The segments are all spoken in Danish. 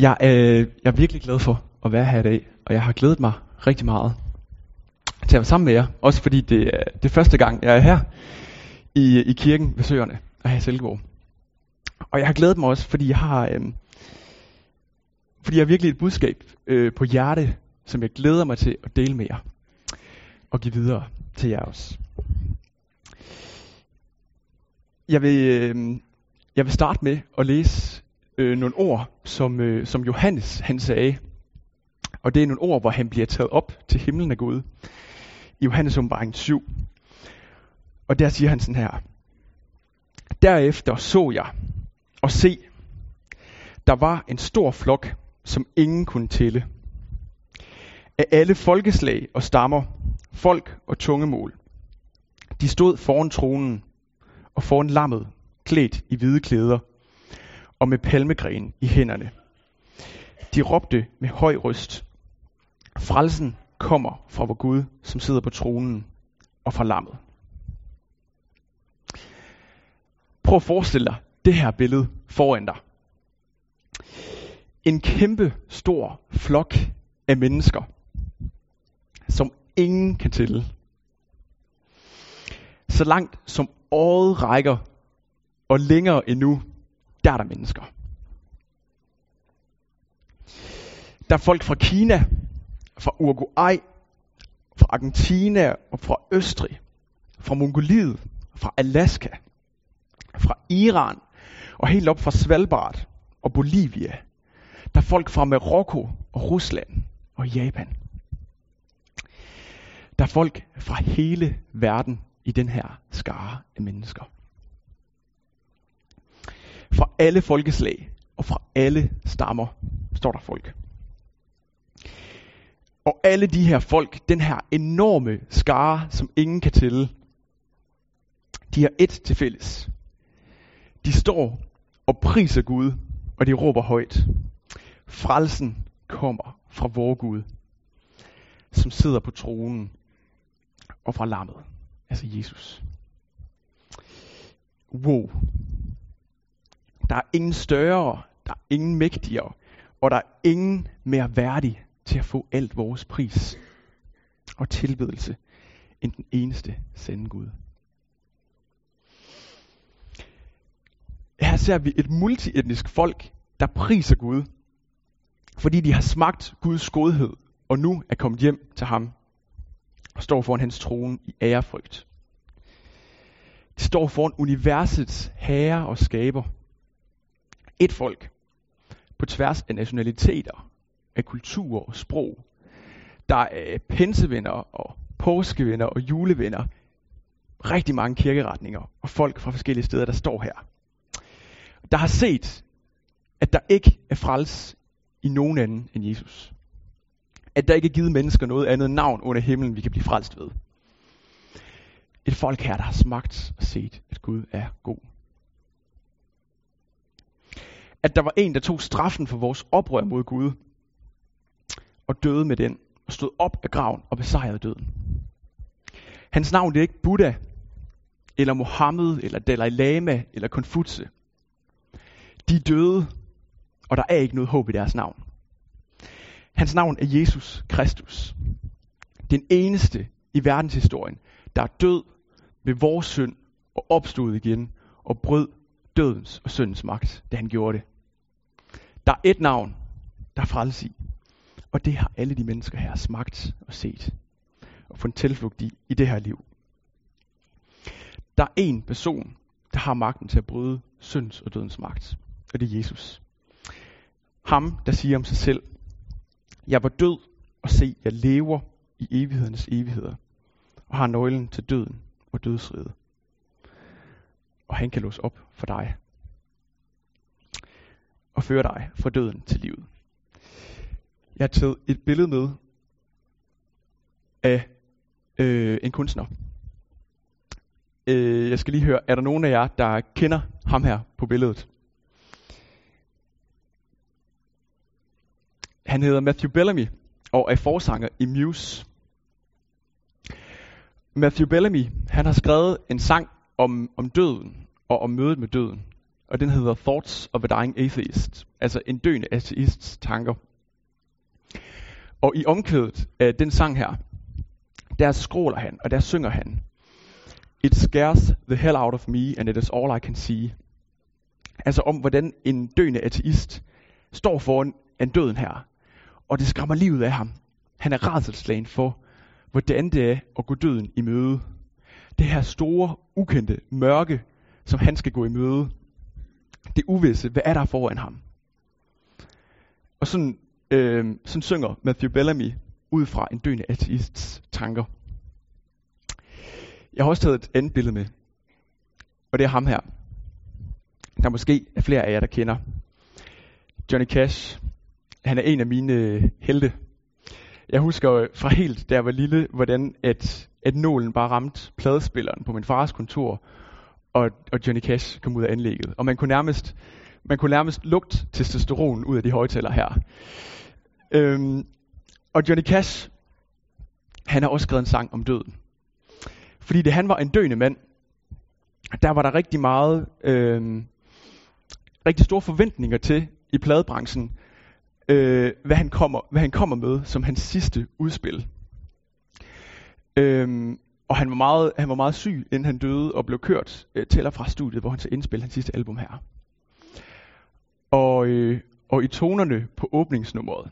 Jeg, øh, jeg er virkelig glad for at være her i dag, og jeg har glædet mig rigtig meget til at være sammen med jer. Også fordi det er det er første gang, jeg er her i, i kirken ved Søerne og her i Silkeborg. Og jeg har glædet mig også, fordi jeg har, øh, fordi jeg har virkelig et budskab øh, på hjerte, som jeg glæder mig til at dele med jer og give videre til jer også. Jeg vil, øh, jeg vil starte med at læse øh, nogle ord, som, øh, som Johannes han sagde. Og det er nogle ord, hvor han bliver taget op til himlen af Gud. I Johannes åbenbaring 7. Og der siger han sådan her. Derefter så jeg og se, der var en stor flok, som ingen kunne tælle. Af alle folkeslag og stammer, folk og tungemål. De stod foran tronen og foran lammet, klædt i hvide klæder og med palmegren i hænderne. De råbte med høj røst, Frelsen kommer fra vor Gud, som sidder på tronen, og fra lammet. Prøv at forestille dig det her billede foran dig. En kæmpe stor flok af mennesker, som ingen kan tælle. Så langt som året rækker, og længere endnu, der er der mennesker. Der er folk fra Kina, fra Uruguay, fra Argentina og fra Østrig, fra Mongoliet, fra Alaska, fra Iran og helt op fra Svalbard og Bolivia. Der er folk fra Marokko og Rusland og Japan. Der er folk fra hele verden i den her skare af mennesker. Fra alle folkeslag og fra alle stammer står der folk. Og alle de her folk, den her enorme skare, som ingen kan tælle, de har et til fælles. De står og priser Gud, og de råber højt. Frelsen kommer fra vor Gud, som sidder på tronen, og fra lammet, altså Jesus. Wow. Der er ingen større, der er ingen mægtigere, og der er ingen mere værdig til at få alt vores pris og tilbedelse end den eneste sande Gud. Her ser vi et multietnisk folk, der priser Gud, fordi de har smagt Guds godhed, og nu er kommet hjem til ham og står foran hans trone i ærefrygt. De står foran universets herre og skaber. Et folk på tværs af nationaliteter, af kultur og sprog. Der er pensevenner og påskevenner og julevenner. Rigtig mange kirkeretninger og folk fra forskellige steder, der står her. Der har set, at der ikke er frels i nogen anden end Jesus. At der ikke er givet mennesker noget andet navn under himlen, vi kan blive frelst ved. Et folk her, der har smagt og set, at Gud er god. At der var en, der tog straffen for vores oprør mod Gud, og døde med den, og stod op af graven og besejrede døden. Hans navn det er ikke Buddha, eller Mohammed, eller Dalai Lama, eller Konfutse. De er døde, og der er ikke noget håb i deres navn. Hans navn er Jesus Kristus. Den eneste i verdenshistorien, der er død ved vores synd og opstod igen og brød dødens og syndens magt, da han gjorde det. Der er et navn, der er frelse i. Og det har alle de mennesker her smagt og set og fundet tilflugt i, i det her liv. Der er en person, der har magten til at bryde synds og dødens magt. Og det er Jesus. Ham, der siger om sig selv, jeg var død, og se, jeg lever i evighedernes evigheder, og har nøglen til døden og dødsriget. Og han kan låse op for dig, og føre dig fra døden til livet. Jeg har taget et billede med af øh, en kunstner. Øh, jeg skal lige høre, er der nogen af jer, der kender ham her på billedet? Han hedder Matthew Bellamy og er forsanger i Muse. Matthew Bellamy, han har skrevet en sang om, om døden og om mødet med døden og den hedder Thoughts of a Dying Atheist, altså en døende ateists tanker. Og i omkvædet af den sang her, der skråler han, og der synger han, It scares the hell out of me, and it is all I can see. Altså om, hvordan en døende ateist står foran en døden her, og det skræmmer livet af ham. Han er rædselslagen for, hvordan det er at gå døden i møde. Det her store, ukendte mørke, som han skal gå i møde. Det uvisse, hvad er der foran ham? Og sådan, øh, sådan synger Matthew Bellamy ud fra en døende ateists tanker. Jeg har også taget et andet billede med. Og det er ham her. Der måske er flere af jer, der kender. Johnny Cash. Han er en af mine øh, helte. Jeg husker øh, fra helt, da jeg var lille, hvordan at, at nålen bare ramte pladespilleren på min fars kontor, og, og Johnny Cash kom ud af anlægget. Og man kunne nærmest, man kunne nærmest lugte testosteron ud af de højtaler her. Øhm, og Johnny Cash, han har også skrevet en sang om døden. Fordi det han var en døende mand, der var der rigtig meget, øh, rigtig store forventninger til i pladebranchen, øh, hvad, han kommer, hvad han kommer med som hans sidste udspil. Øh, og han var, meget, han var meget syg, inden han døde, og blev kørt øh, til og fra studiet, hvor han så indspillede hans sidste album her. Og, øh, og i tonerne på åbningsnummeret,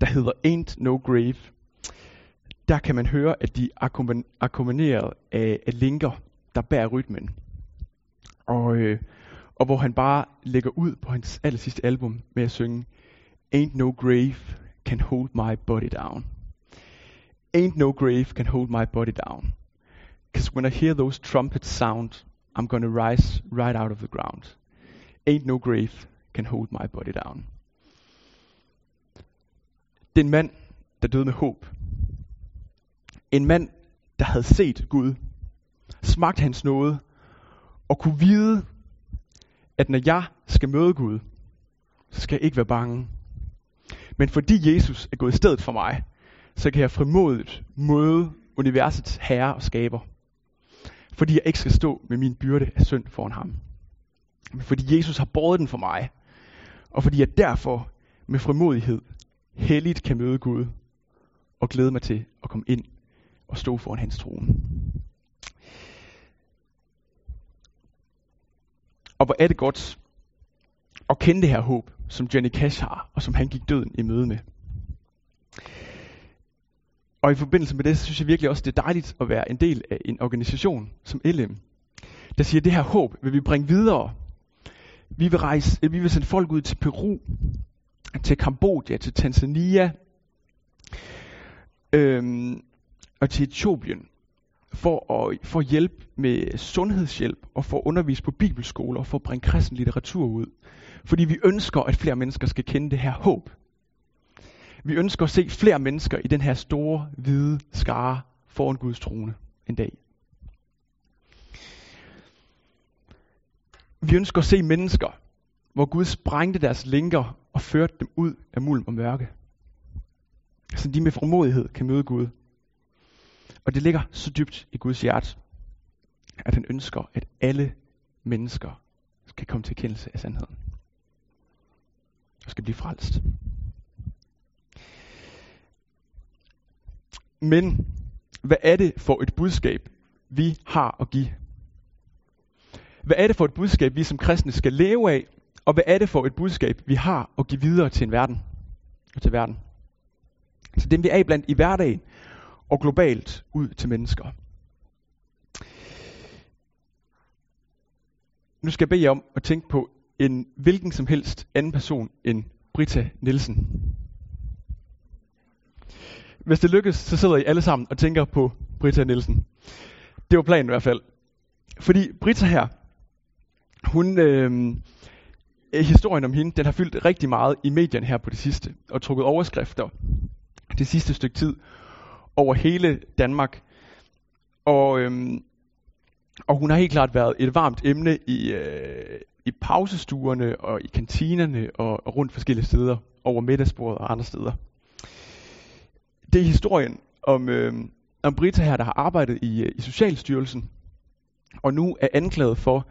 der hedder Ain't No Grave, der kan man høre, at de er akkompagneret af, af linker, der bærer rytmen. Og, øh, og hvor han bare lægger ud på hans aller sidste album med at synge Ain't no grave can hold my body down. Ain't no grave can hold my body down. Cause when I hear those trumpets sound, I'm gonna rise right out of the ground. Ain't no grave can hold my body down. Den mand, der døde med håb, en mand, der havde set Gud, smagt hans nåde, og kunne vide, at når jeg skal møde Gud, så skal jeg ikke være bange. Men fordi Jesus er gået i stedet for mig, så kan jeg frimodigt møde universets herre og skaber. Fordi jeg ikke skal stå med min byrde af synd foran ham. Men fordi Jesus har båret den for mig. Og fordi jeg derfor med frimodighed helligt kan møde Gud og glæde mig til at komme ind og stå foran hans trone. Og hvor er det godt at kende det her håb, som Johnny Cash har, og som han gik døden i møde med. Og i forbindelse med det, så synes jeg virkelig også, det er dejligt at være en del af en organisation som LM, der siger, at det her håb vil vi bringe videre. Vi vil, rejse, øh, vi vil sende folk ud til Peru, til Kambodja, til Tanzania, øhm, og til Etiopien for at, for at hjælpe med sundhedshjælp og for at undervise på bibelskoler og for at bringe kristen litteratur ud. Fordi vi ønsker, at flere mennesker skal kende det her håb. Vi ønsker at se flere mennesker i den her store, hvide skare foran Guds trone en dag. Vi ønsker at se mennesker, hvor Gud sprængte deres linker og førte dem ud af mulm og mørke. Så de med formodighed kan møde Gud og det ligger så dybt i Guds hjerte, at han ønsker, at alle mennesker skal komme til kendelse af sandheden. Og skal blive frelst. Men hvad er det for et budskab, vi har at give? Hvad er det for et budskab, vi som kristne skal leve af? Og hvad er det for et budskab, vi har at give videre til en verden? Og til verden. Så dem vi er blandt i hverdagen, og globalt ud til mennesker. Nu skal jeg bede jer om at tænke på en hvilken som helst anden person end Brita Nielsen. Hvis det lykkes, så sidder I alle sammen og tænker på Brita Nielsen. Det var planen i hvert fald. Fordi Brita her, hun, øhm, øh, historien om hende, den har fyldt rigtig meget i medierne her på det sidste, og trukket overskrifter det sidste stykke tid over hele Danmark. Og, øhm, og hun har helt klart været et varmt emne i, øh, i pausestuerne og i kantinerne og, og rundt forskellige steder over middagsbordet og andre steder. Det er historien om, øh, om Brita her, der har arbejdet i, øh, i Socialstyrelsen, og nu er anklaget for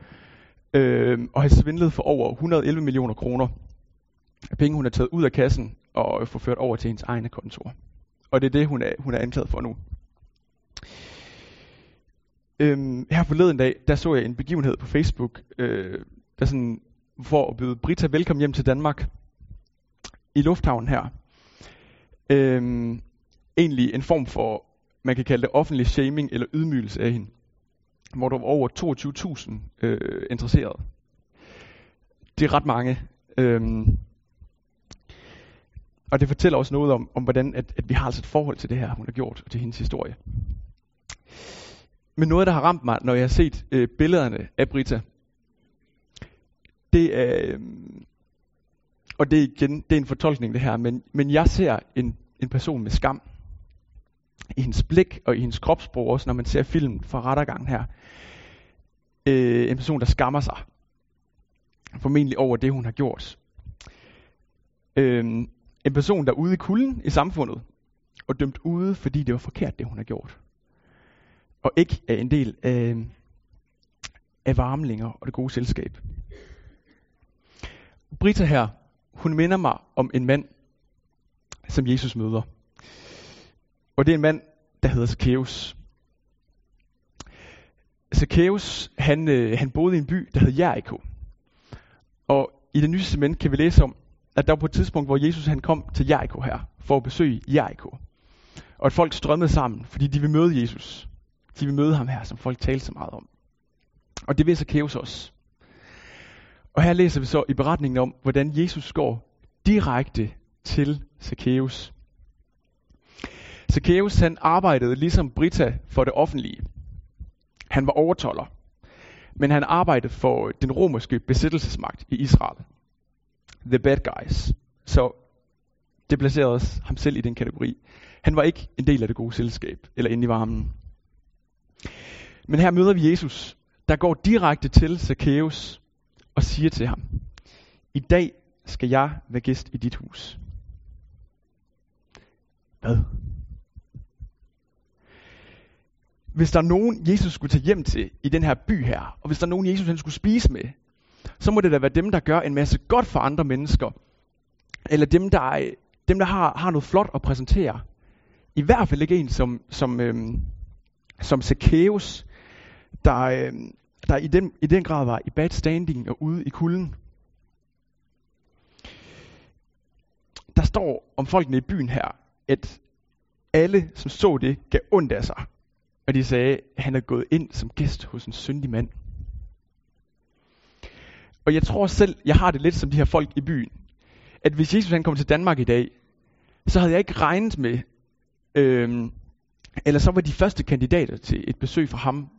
øh, at have svindlet for over 111 millioner kroner. Penge, hun har taget ud af kassen og øh, forført over til hendes egne kontor. Og det er det, hun er, hun er anklaget for nu. Øhm, her forleden dag, der så jeg en begivenhed på Facebook, øh, der sådan, for at byde Brita velkommen hjem til Danmark i lufthavnen her. Øhm, egentlig en form for, man kan kalde det offentlig shaming eller ydmygelse af hende, hvor der var over 22.000 øh, interesserede. Det er ret mange. Øhm, og det fortæller også noget om, om hvordan at, at vi har altså et forhold til det her, hun har gjort, og til hendes historie. Men noget, der har ramt mig, når jeg har set øh, billederne af Brita, det er, øh, og det er igen, det er en fortolkning det her, men, men jeg ser en, en person med skam i hendes blik og i hendes kropssprog også, når man ser filmen fra rettergangen her. Øh, en person, der skammer sig. Formentlig over det, hun har gjort. Øh, en person, der er ude i kulden i samfundet, og dømt ude, fordi det var forkert, det hun har gjort. Og ikke er en del af, af varmlinger og det gode selskab. Brita her, hun minder mig om en mand, som Jesus møder. Og det er en mand, der hedder Zacchaeus. Zacchaeus, han, øh, han boede i en by, der hed Jericho. Og i det nye testament kan vi læse om, at der var på et tidspunkt, hvor Jesus han kom til Jericho her, for at besøge Jericho. Og at folk strømmede sammen, fordi de vil møde Jesus. De vil møde ham her, som folk talte så meget om. Og det vil Zacchaeus også. Og her læser vi så i beretningen om, hvordan Jesus går direkte til Zacchaeus. Zacchaeus han arbejdede ligesom Brita for det offentlige. Han var overtolder, Men han arbejdede for den romerske besættelsesmagt i Israel. The bad guys. Så det placerede os ham selv i den kategori. Han var ikke en del af det gode selskab, eller inde i varmen. Men her møder vi Jesus, der går direkte til Zacchaeus og siger til ham, i dag skal jeg være gæst i dit hus. Hvad? Hvis der er nogen, Jesus skulle tage hjem til i den her by her, og hvis der er nogen, Jesus han skulle spise med, så må det da være dem, der gør en masse godt for andre mennesker. Eller dem, der, er, dem, der har, har noget flot at præsentere. I hvert fald ikke en som, som, øhm, som Zacchaeus, der, øhm, der i, den, i den grad var i bad standing og ude i kulden. Der står om folkene i byen her, at alle, som så det, gav ondt af sig. Og de sagde, at han er gået ind som gæst hos en syndig mand. Og jeg tror selv, jeg har det lidt som de her folk i byen. At hvis Jesus han kom til Danmark i dag, så havde jeg ikke regnet med, øhm, eller så var de første kandidater til et besøg fra ham,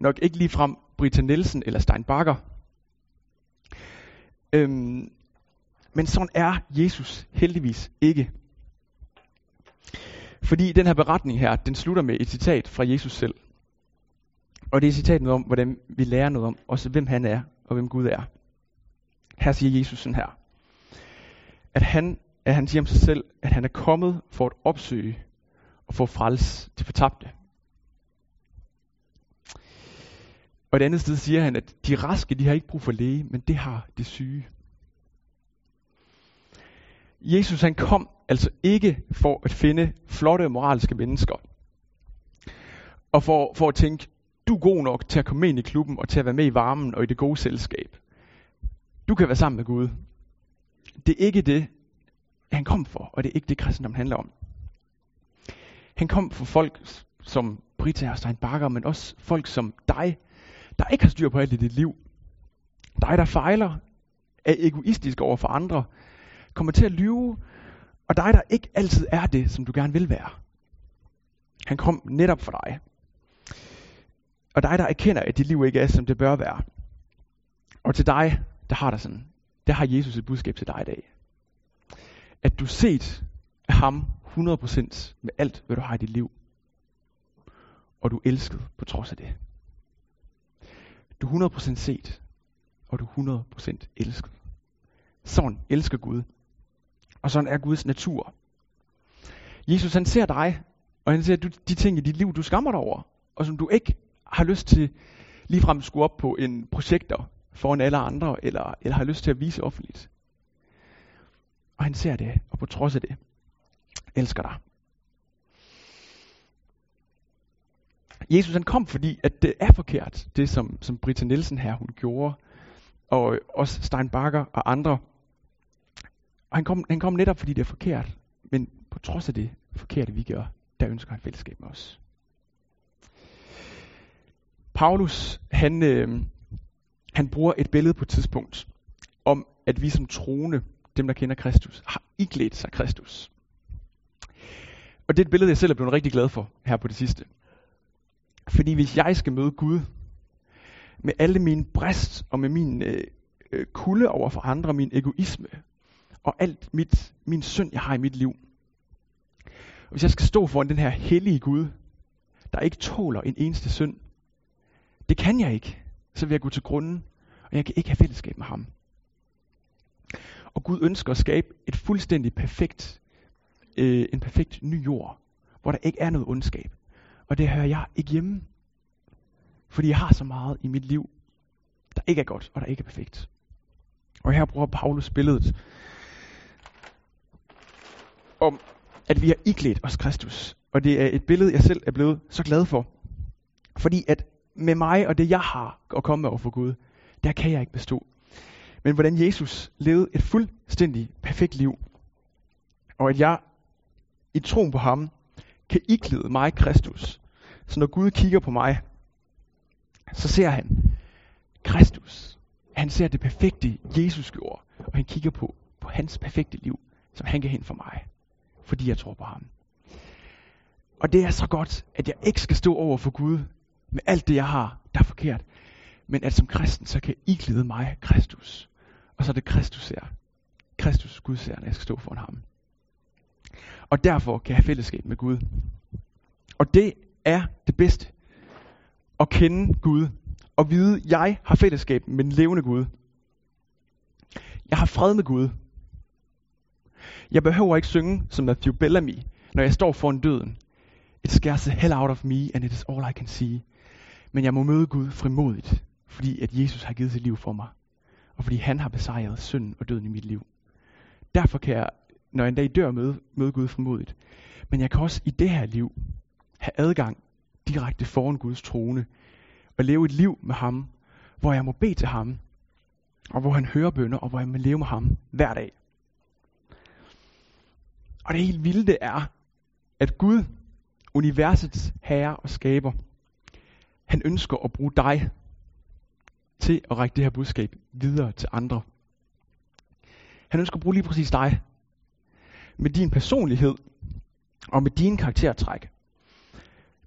nok ikke lige frem Brita Nielsen eller Stein Bakker. Øhm, men sådan er Jesus heldigvis ikke. Fordi den her beretning her, den slutter med et citat fra Jesus selv. Og det er citatet om, hvordan vi lærer noget om, også hvem han er, og hvem Gud er. Her siger Jesus sådan her, at han, at han siger om sig selv, at han er kommet for at opsøge og få frels til fortabte. Og et andet sted siger han, at de raske, de har ikke brug for læge, men det har de syge. Jesus han kom altså ikke for at finde flotte moralske mennesker. Og for, for at tænke, du er god nok til at komme ind i klubben og til at være med i varmen og i det gode selskab. Du kan være sammen med Gud. Det er ikke det, han kom for, og det er ikke det, kristendom handler om. Han kom for folk som Brita og Steinbacher, men også folk som dig, der ikke har styr på alt i dit liv. Dig, der fejler, er egoistisk over for andre, kommer til at lyve, og dig, der ikke altid er det, som du gerne vil være. Han kom netop for dig. Og dig, der erkender, at dit liv ikke er, som det bør være. Og til dig, der har der sådan, der har Jesus et budskab til dig i dag. At du set af ham 100% med alt, hvad du har i dit liv. Og du er elsket på trods af det. Du er 100% set, og du er 100% elsket. Sådan elsker Gud. Og sådan er Guds natur. Jesus han ser dig, og han ser du, de ting i dit liv, du skammer dig over, og som du ikke har lyst til ligefrem at skulle op på en projekter foran alle andre, eller, eller har lyst til at vise offentligt. Og han ser det, og på trods af det, elsker dig. Jesus han kom, fordi at det er forkert, det som, som Britta Nielsen her hun gjorde, og også Stein Bakker og andre. Og han kom, han kom netop, fordi det er forkert, men på trods af det forkerte, vi gør, der ønsker han fællesskab med os. Paulus, han, øh, han bruger et billede på et tidspunkt, om at vi som troende, dem der kender Kristus, har iklædt sig Kristus. Og det er et billede, jeg selv er blevet rigtig glad for her på det sidste. Fordi hvis jeg skal møde Gud med alle mine brist og med min øh, øh, kulde over for andre, min egoisme og alt mit, min synd, jeg har i mit liv. Og hvis jeg skal stå foran den her hellige Gud, der ikke tåler en eneste synd, det kan jeg ikke. Så vil jeg gå til grunden, og jeg kan ikke have fællesskab med ham. Og Gud ønsker at skabe et fuldstændig perfekt, øh, en perfekt ny jord, hvor der ikke er noget ondskab. Og det hører jeg ikke hjemme. Fordi jeg har så meget i mit liv, der ikke er godt, og der ikke er perfekt. Og her bruger Paulus billedet om, at vi har iklædt os Kristus. Og det er et billede, jeg selv er blevet så glad for. Fordi at med mig og det, jeg har at komme med over for Gud, der kan jeg ikke bestå. Men hvordan Jesus levede et fuldstændig perfekt liv, og at jeg i troen på ham kan iklæde mig Kristus. Så når Gud kigger på mig, så ser han Kristus. Han ser det perfekte, Jesus gjorde, og han kigger på, på hans perfekte liv, som han kan hen for mig, fordi jeg tror på ham. Og det er så godt, at jeg ikke skal stå over for Gud med alt det, jeg har, der er forkert, men at som kristen, så kan I glæde mig Kristus. Og så er det Kristus ser. Kristus Gud ser, når jeg skal stå foran ham. Og derfor kan jeg have fællesskab med Gud. Og det er det bedste. At kende Gud. Og vide, at jeg har fællesskab med den levende Gud. Jeg har fred med Gud. Jeg behøver ikke synge som Matthew Bellamy, når jeg står foran døden. It scares the hell out of me, and it is all I can see. Men jeg må møde Gud frimodigt, fordi at Jesus har givet sit liv for mig. Og fordi han har besejret synden og døden i mit liv. Derfor kan jeg, når jeg en dag dør, møde, møde Gud frimodigt. Men jeg kan også i det her liv have adgang direkte foran Guds trone. Og leve et liv med ham, hvor jeg må bede til ham. Og hvor han hører bønder, og hvor jeg må leve med ham hver dag. Og det helt vilde det er, at Gud, universets herre og skaber, han ønsker at bruge dig til at række det her budskab videre til andre. Han ønsker at bruge lige præcis dig. Med din personlighed og med dine karaktertræk.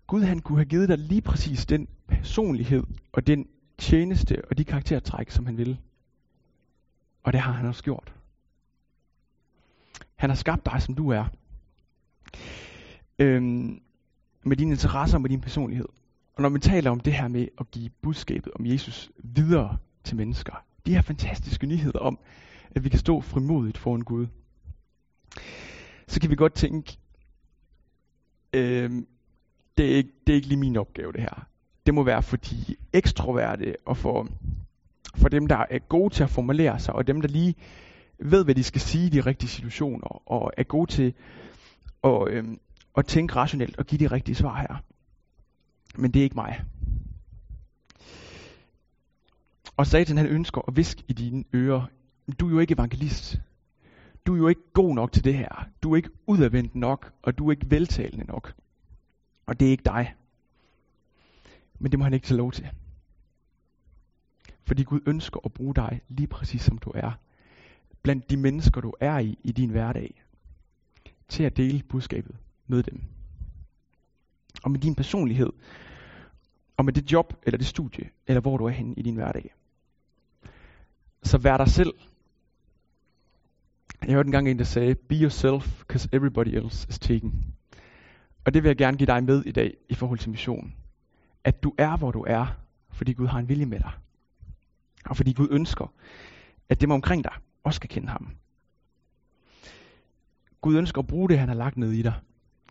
Gud han kunne have givet dig lige præcis den personlighed og den tjeneste og de karaktertræk, som han ville. Og det har han også gjort. Han har skabt dig, som du er. Øhm, med dine interesser og med din personlighed. Og når vi taler om det her med at give budskabet om Jesus videre til mennesker, de her fantastiske nyheder om, at vi kan stå frimodigt foran Gud, så kan vi godt tænke, øh, det, er ikke, det er ikke lige min opgave det her. Det må være for de ekstroverte og for, for dem, der er gode til at formulere sig, og dem, der lige ved, hvad de skal sige i de rigtige situationer, og er gode til at, øh, at tænke rationelt og give de rigtige svar her. Men det er ikke mig. Og Satan han ønsker at viske i dine ører, du er jo ikke evangelist. Du er jo ikke god nok til det her. Du er ikke udadvendt nok, og du er ikke veltalende nok. Og det er ikke dig. Men det må han ikke tage lov til. Fordi Gud ønsker at bruge dig lige præcis som du er. Blandt de mennesker, du er i i din hverdag. Til at dele budskabet med dem og med din personlighed, og med det job, eller det studie, eller hvor du er henne i din hverdag. Så vær dig selv. Jeg hørte engang en, der sagde, be yourself, because everybody else is taken. Og det vil jeg gerne give dig med i dag, i forhold til mission. At du er, hvor du er, fordi Gud har en vilje med dig. Og fordi Gud ønsker, at dem omkring dig også skal kende ham. Gud ønsker at bruge det, han har lagt ned i dig,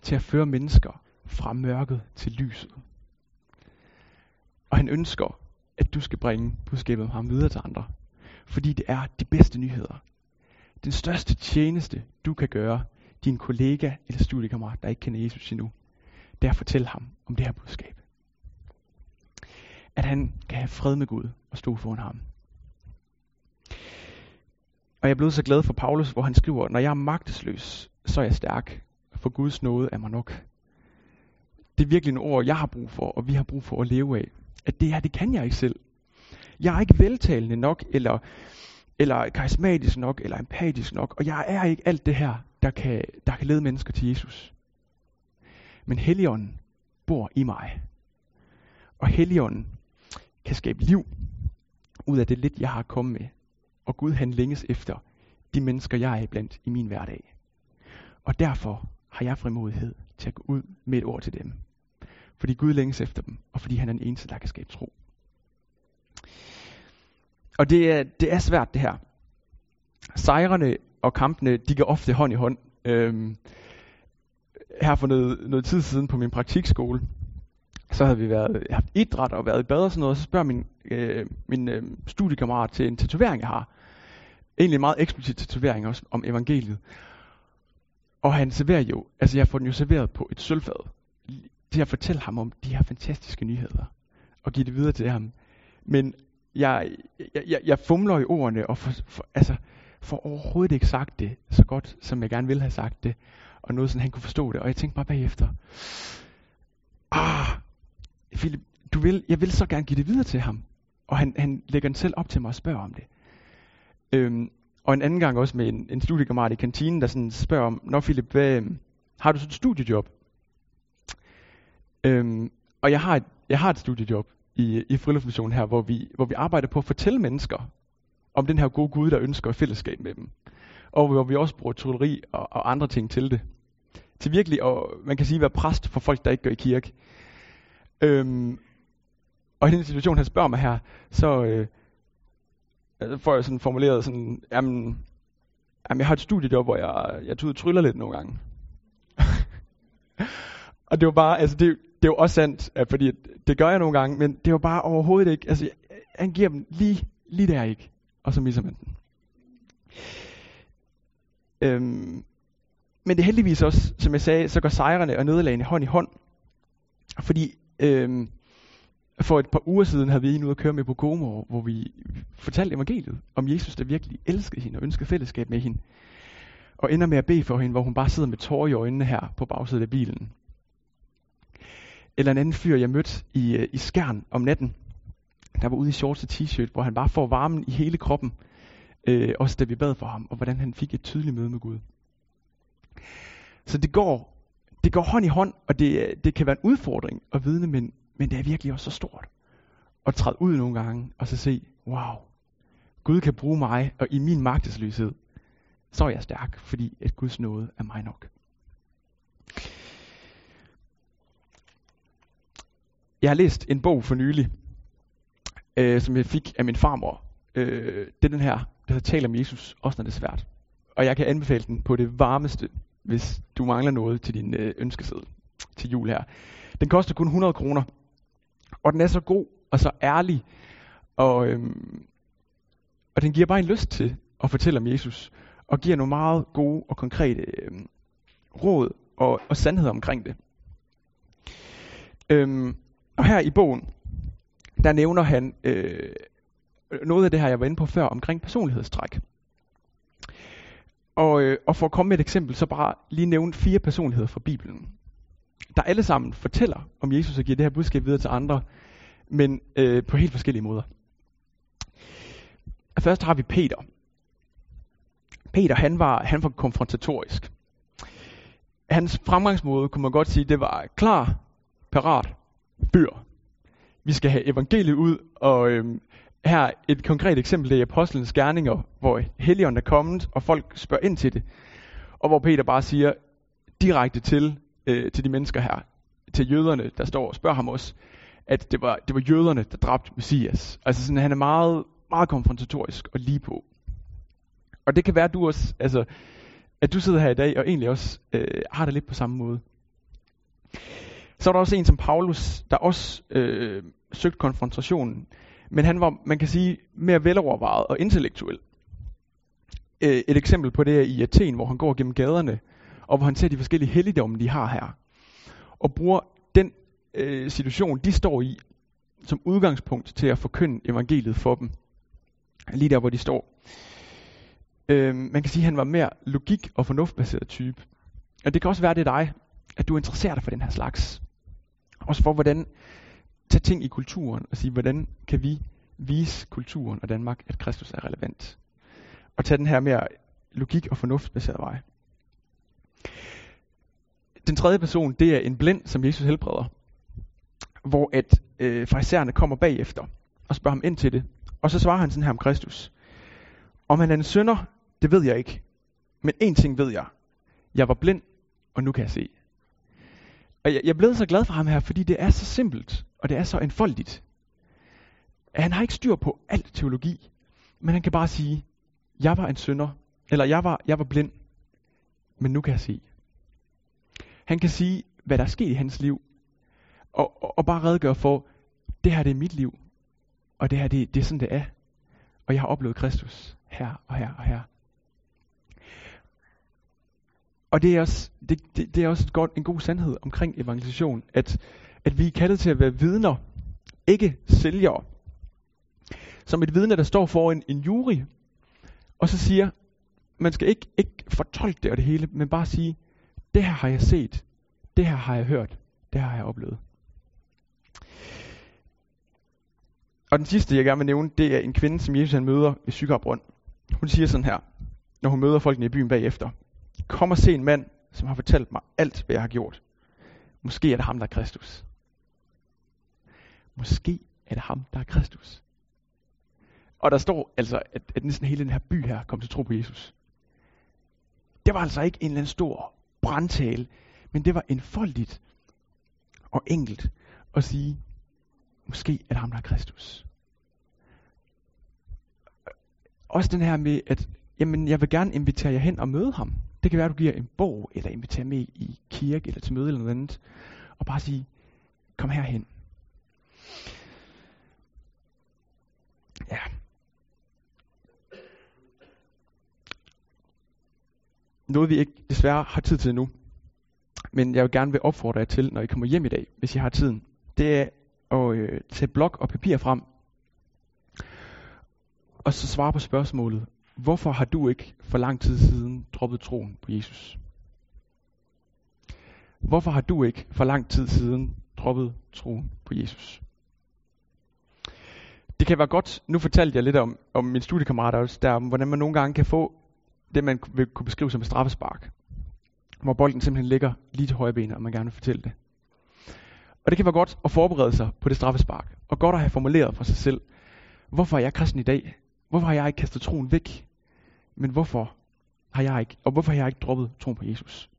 til at føre mennesker fra mørket til lyset. Og han ønsker at du skal bringe budskabet om ham videre til andre. Fordi det er de bedste nyheder. Den største tjeneste, du kan gøre din kollega eller studiekammerat, der ikke kender Jesus endnu, det er at fortælle ham om det her budskab. At han kan have fred med Gud og stå foran ham. Og jeg er blevet så glad for Paulus, hvor han skriver, når jeg er magtesløs, så er jeg stærk, for Guds nåde er mig nok. Det er virkelig nogle ord, jeg har brug for, og vi har brug for at leve af. At det her, det kan jeg ikke selv. Jeg er ikke veltalende nok, eller, eller karismatisk nok, eller empatisk nok, og jeg er ikke alt det her, der kan, der kan lede mennesker til Jesus. Men Helligånden bor i mig. Og Helligånden kan skabe liv ud af det lidt, jeg har kommet med. Og Gud han længes efter de mennesker, jeg er blandt i min hverdag. Og derfor har jeg frimodighed til at gå ud med et ord til dem. Fordi Gud længes efter dem, og fordi han er den eneste, der kan skabe tro. Og det er, det er svært det her. Sejrene og kampene, de går ofte hånd i hånd. Øhm, her for noget, noget tid siden på min praktikskole, så havde vi været haft idræt og været i bad og sådan noget, og så spørger min, øh, min øh, studiekammerat til en tatovering, jeg har. Egentlig meget eksplicit tatovering også om evangeliet. Og han serverer jo, altså jeg får den jo serveret på et sølvfad. Til at fortælle ham om de her fantastiske nyheder. Og give det videre til ham. Men jeg, jeg, jeg, jeg fumler i ordene, og for, for, altså, for overhovedet ikke sagt det så godt, som jeg gerne ville have sagt det. Og noget, sådan han kunne forstå det. Og jeg tænkte bare bagefter, ah, Philip, du vil, jeg vil så gerne give det videre til ham. Og han, han lægger den selv op til mig og spørger om det. Øhm, og en anden gang også med en, en studiekammerat i kantinen, der sådan spørger om, Nå Philip, hvad, øhm, har du så et studiejob? Øhm, og jeg har et, jeg har et studiejob i, i Friluftsmissionen her, hvor vi, hvor vi arbejder på at fortælle mennesker om den her gode Gud, der ønsker et fællesskab med dem. Og hvor vi også bruger trylleri og, og andre ting til det. Til virkelig og man kan sige, være præst for folk, der ikke går i kirke. Øhm, og i den situation, han spørger mig her, så, øh, så får jeg sådan formuleret sådan, jamen, jamen jeg har et studiejob, hvor jeg, jeg tager tryller lidt nogle gange. og det var bare, altså det, det er jo også sandt, fordi det gør jeg nogle gange, men det var bare overhovedet ikke, altså han giver dem lige, lige der ikke, og så misser man den. Øhm, men det er heldigvis også, som jeg sagde, så går sejrene og nederlagene hånd i hånd. Fordi øhm, for et par uger siden havde vi en ude at køre med på Gomo, hvor vi fortalte evangeliet om Jesus, der virkelig elskede hende og ønskede fællesskab med hende. Og ender med at bede for hende, hvor hun bare sidder med tårer i øjnene her på bagsiden af bilen. Eller en anden fyr, jeg mødte i, øh, i Skærn om natten, der var ude i shorts og t-shirt, hvor han bare får varmen i hele kroppen. Øh, også da vi bad for ham, og hvordan han fik et tydeligt møde med Gud. Så det går, det går hånd i hånd, og det, øh, det kan være en udfordring at vidne, men, men det er virkelig også så stort. At træde ud nogle gange, og så se, wow, Gud kan bruge mig, og i min magtesløshed, så er jeg stærk, fordi at Guds nåde er mig nok. Jeg har læst en bog for nylig, øh, som jeg fik af min farmor. Øh, det er den her, der hedder Tal om Jesus, også når det er svært. Og jeg kan anbefale den på det varmeste, hvis du mangler noget til din øh, ønskeseddel til jul her. Den koster kun 100 kroner, og den er så god og så ærlig, og, øhm, og den giver bare en lyst til at fortælle om Jesus, og giver nogle meget gode og konkrete øhm, råd og, og sandhed omkring det. Øhm, og her i bogen, der nævner han øh, noget af det her, jeg var inde på før, omkring personlighedstræk. Og, øh, og for at komme med et eksempel, så bare lige nævne fire personligheder fra Bibelen. Der alle sammen fortæller om Jesus og giver det her budskab videre til andre, men øh, på helt forskellige måder. Først har vi Peter. Peter, han var, han var konfrontatorisk. Hans fremgangsmåde, kunne man godt sige, det var klar, parat, fyr. Vi skal have evangeliet ud, og øhm, her et konkret eksempel, det er apostlenes gerninger, hvor helligånden er kommet, og folk spørger ind til det. Og hvor Peter bare siger direkte til, øh, til de mennesker her, til jøderne, der står og spørger ham også, at det var, det var jøderne, der dræbte Messias. Altså sådan, han er meget, meget konfrontatorisk og lige på. Og det kan være, at du også, altså, at du sidder her i dag, og egentlig også øh, har det lidt på samme måde. Så er der også en som Paulus, der også øh, søgte konfrontationen, Men han var, man kan sige, mere velovervejet og intellektuel. Øh, et eksempel på det er i Athen, hvor han går gennem gaderne, og hvor han ser de forskellige helligdomme, de har her. Og bruger den øh, situation, de står i, som udgangspunkt til at forkynde evangeliet for dem. Lige der, hvor de står. Øh, man kan sige, at han var mere logik- og fornuftbaseret type. Og det kan også være, det er dig, at du interesserer dig for den her slags. Også for, hvordan tage ting i kulturen og sige, hvordan kan vi vise kulturen og Danmark, at Kristus er relevant. Og tage den her mere logik- og fornuftbaserede vej. Den tredje person, det er en blind, som Jesus helbreder. Hvor at øh, fraisererne kommer bagefter og spørger ham ind til det. Og så svarer han sådan her om Kristus. Om han er en synder, det ved jeg ikke. Men en ting ved jeg. Jeg var blind, og nu kan jeg se. Og jeg, jeg blev så glad for ham her, fordi det er så simpelt, og det er så enfoldigt. Han har ikke styr på alt teologi, men han kan bare sige, jeg var en synder, eller jeg var, jeg var blind, men nu kan jeg se. Han kan sige, hvad der er sket i hans liv, og, og, og bare redegøre for, det her det er mit liv, og det her det, det er sådan det er, og jeg har oplevet Kristus her og her og her. Og det er også, det, det, det er også et godt, en god sandhed omkring evangelisation, at, at vi er kaldet til at være vidner, ikke sælgere. Som et vidne, der står foran en jury, og så siger, man skal ikke, ikke fortolke det og det hele, men bare sige, det her har jeg set, det her har jeg hørt, det her har jeg oplevet. Og den sidste, jeg gerne vil nævne, det er en kvinde, som Jesus han møder ved Sykarbrønd. Hun siger sådan her, når hun møder folkene i byen bagefter. Kom og se en mand, som har fortalt mig alt, hvad jeg har gjort. Måske er det ham, der er Kristus. Måske er det ham, der er Kristus. Og der står altså, at, at næsten hele den her by her kom til tro på Jesus. Det var altså ikke en eller anden stor brandtale, men det var enfoldigt og enkelt at sige, måske er det ham, der er Kristus. Også den her med, at jamen, jeg vil gerne invitere jer hen og møde ham. Det kan være, at du giver en bog, eller inviterer med i kirke, eller til møde, eller noget andet. Og bare sige, kom herhen. Ja. Noget vi ikke desværre har tid til nu, men jeg vil gerne vil opfordre jer til, når I kommer hjem i dag, hvis I har tiden, det er at øh, tage blok og papir frem, og så svare på spørgsmålet, Hvorfor har du ikke for lang tid siden droppet troen på Jesus? Hvorfor har du ikke for lang tid siden droppet troen på Jesus? Det kan være godt, nu fortalte jeg lidt om, om min studiekammerater også, der, om hvordan man nogle gange kan få det, man vil kunne beskrive som et straffespark. Hvor bolden simpelthen ligger lige til højre benet, og man gerne vil fortælle det. Og det kan være godt at forberede sig på det straffespark. Og godt at have formuleret for sig selv, hvorfor er jeg kristen i dag? Hvorfor har jeg ikke kastet troen væk? Men hvorfor har jeg ikke, og hvorfor har jeg ikke droppet troen på Jesus?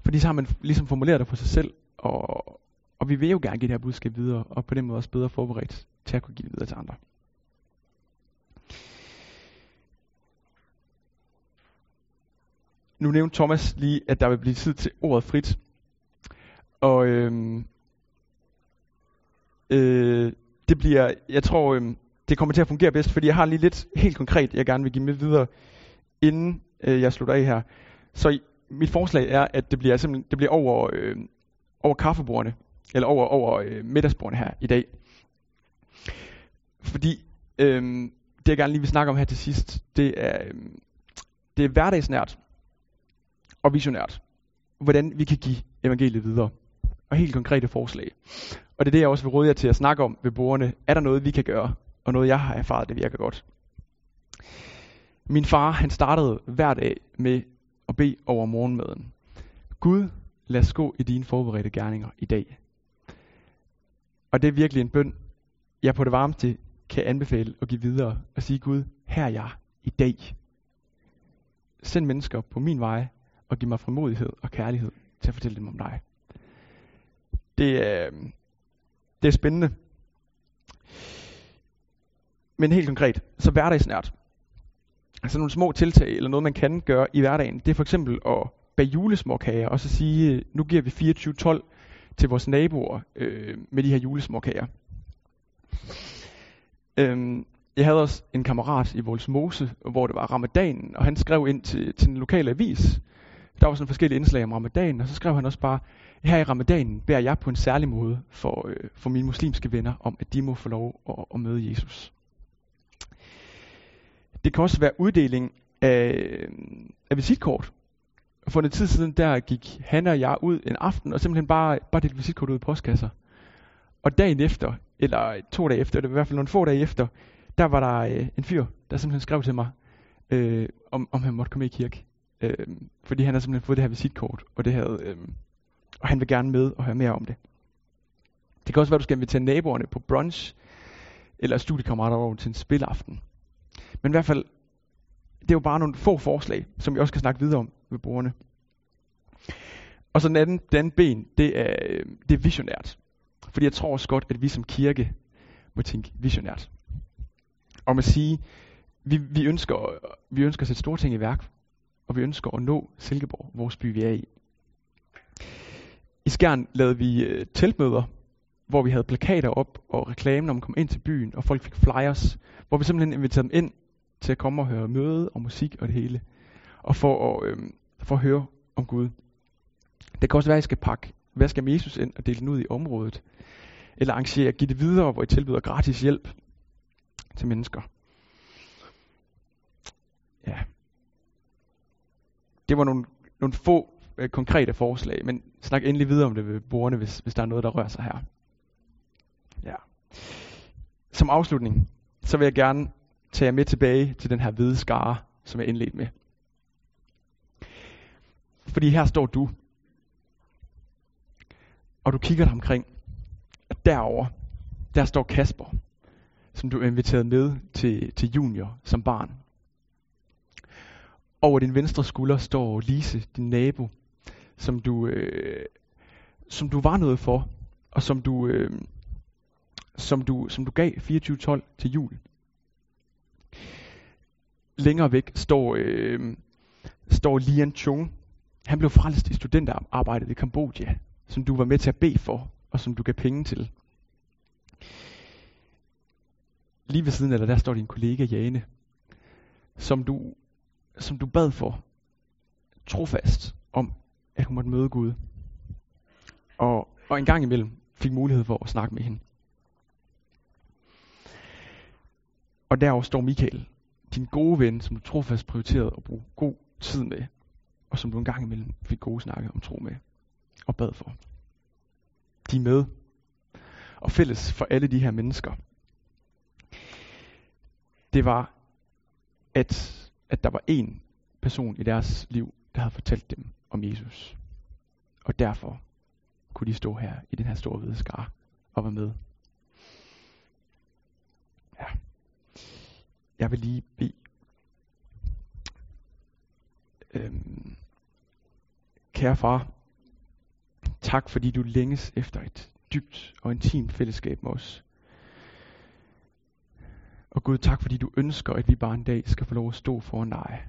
Fordi så har man ligesom formuleret det for sig selv, og, og vi vil jo gerne give det her budskab videre, og på den måde også bedre forberedt til at kunne give det videre til andre. Nu nævnte Thomas lige, at der vil blive tid til ordet frit. Og øhm, øh, det bliver, jeg tror, øhm, det kommer til at fungere bedst, fordi jeg har lige lidt helt konkret, jeg gerne vil give med videre, inden øh, jeg slutter af her. Så i, mit forslag er, at det bliver simpelthen det bliver over, øh, over kaffebordene, eller over, over øh, middagsbordene her i dag. Fordi øh, det jeg gerne lige vil snakke om her til sidst, det er, øh, det er hverdagsnært og visionært, hvordan vi kan give evangeliet videre. Og helt konkrete forslag. Og det er det, jeg også vil råde jer til at snakke om ved bordene. Er der noget, vi kan gøre? og noget jeg har erfaret, det virker godt. Min far, han startede hver dag med at bede over morgenmaden. Gud, lad os gå i dine forberedte gerninger i dag. Og det er virkelig en bøn, jeg på det varmeste kan anbefale at give videre og sige, Gud, her er jeg i dag. Send mennesker på min vej og give mig frimodighed og kærlighed til at fortælle dem om dig. Det er, det er spændende. Men helt konkret, så hverdagsnært. Altså nogle små tiltag, eller noget man kan gøre i hverdagen, det er for eksempel at bage julesmåkager, og så sige, nu giver vi 24-12 til vores naboer øh, med de her julesmåkager. Øhm, jeg havde også en kammerat i Volsmose, hvor det var ramadanen, og han skrev ind til, til en lokal avis. Der var sådan forskellige indslag om ramadanen, og så skrev han også bare, her i ramadanen beder jeg på en særlig måde for, øh, for mine muslimske venner, om at de må få lov at, at møde Jesus. Det kan også være uddeling af, af visitkort. For en tid siden, der gik han og jeg ud en aften, og simpelthen bare, bare delte visitkort ud i postkasser. Og dagen efter, eller to dage efter, eller i hvert fald nogle få dage efter, der var der øh, en fyr, der simpelthen skrev til mig, øh, om, om han måtte komme i kirke. Øh, fordi han har simpelthen fået det her visitkort, og det havde, øh, og han vil gerne med og høre mere om det. Det kan også være, at du skal invitere naboerne på brunch, eller studiekammerater over til en spilaften. Men i hvert fald, det er jo bare nogle få forslag, som vi også kan snakke videre om ved brugerne. Og så den anden, den anden ben, det er, øh, det er visionært. Fordi jeg tror også godt, at vi som kirke må tænke visionært. Og man sige, vi, vi, ønsker, vi ønsker at sætte store ting i værk, og vi ønsker at nå Silkeborg, vores by vi er i. I Skjern lavede vi øh, teltmøder, hvor vi havde plakater op og reklame, når man kom ind til byen, og folk fik flyers, hvor vi simpelthen inviterede dem ind til at komme og høre møde og musik og det hele, og for at, øh, for at høre om Gud. Det kan også være, at I skal pakke hvad skal Jesus ind og dele den ud i området, eller arrangere, give det videre, hvor I tilbyder gratis hjælp til mennesker. Ja. Det var nogle, nogle få øh, konkrete forslag, men snak endelig videre om det ved bordene, hvis, hvis der er noget, der rører sig her. Ja. Som afslutning, så vil jeg gerne tage jer med tilbage til den her hvide skare, som jeg indledte med. Fordi her står du, og du kigger dig omkring, og derover der står Kasper, som du er inviteret med til, til junior som barn. Over din venstre skulder står Lise, din nabo, som du, øh, som du var noget for, og som du, øh, som du, som du gav 24-12 til jul. Længere væk står, øh, står Lian Chung. Han blev frelst i studenterarbejdet i Kambodja, som du var med til at bede for, og som du gav penge til. Lige ved siden af dig, der står din kollega Jane, som du, som du bad for, trofast, om at hun måtte møde Gud. Og, og en gang imellem fik mulighed for at snakke med hende. Og derover står Michael, din gode ven, som du trofast prioriterede at bruge god tid med, og som du en gang imellem fik gode snakke om tro med, og bad for. De er med. Og fælles for alle de her mennesker, det var, at, at der var en person i deres liv, der havde fortalt dem om Jesus. Og derfor kunne de stå her i den her store hvide skar og være med. Ja. Jeg vil lige bede. Øhm, kære far, tak fordi du længes efter et dybt og intimt fællesskab med os. Og Gud, tak fordi du ønsker, at vi bare en dag skal få lov at stå foran dig.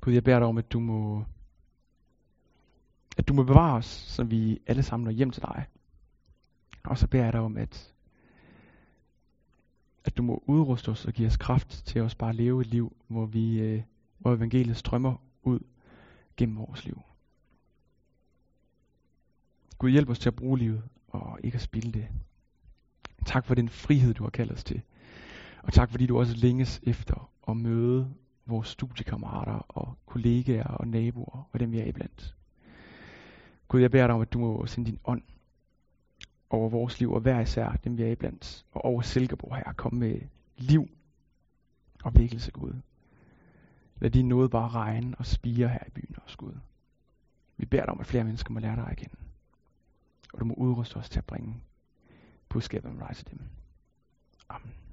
Gud, jeg beder dig om, at du må, at du må bevare os, så vi alle sammen når hjem til dig. Og så beder jeg dig om, at, at du må udruste os og give os kraft til os bare at leve et liv, hvor, vi, øh, hvor evangeliet strømmer ud gennem vores liv. Gud hjælp os til at bruge livet og ikke at spilde det. Tak for den frihed, du har kaldt os til. Og tak fordi du også længes efter at møde vores studiekammerater og kollegaer og naboer og dem vi er iblandt. Gud, jeg beder dig om, at du må sende din ånd over vores liv og hver især dem vi er iblandt. Og over Silkeborg her, komme med liv og vækkelse, Gud. Lad din nåde bare regne og spire her i byen også, Gud. Vi beder dig om, at flere mennesker må lære dig at kende. Og du må udruste os til at bringe budskabet om dig til dem. Amen.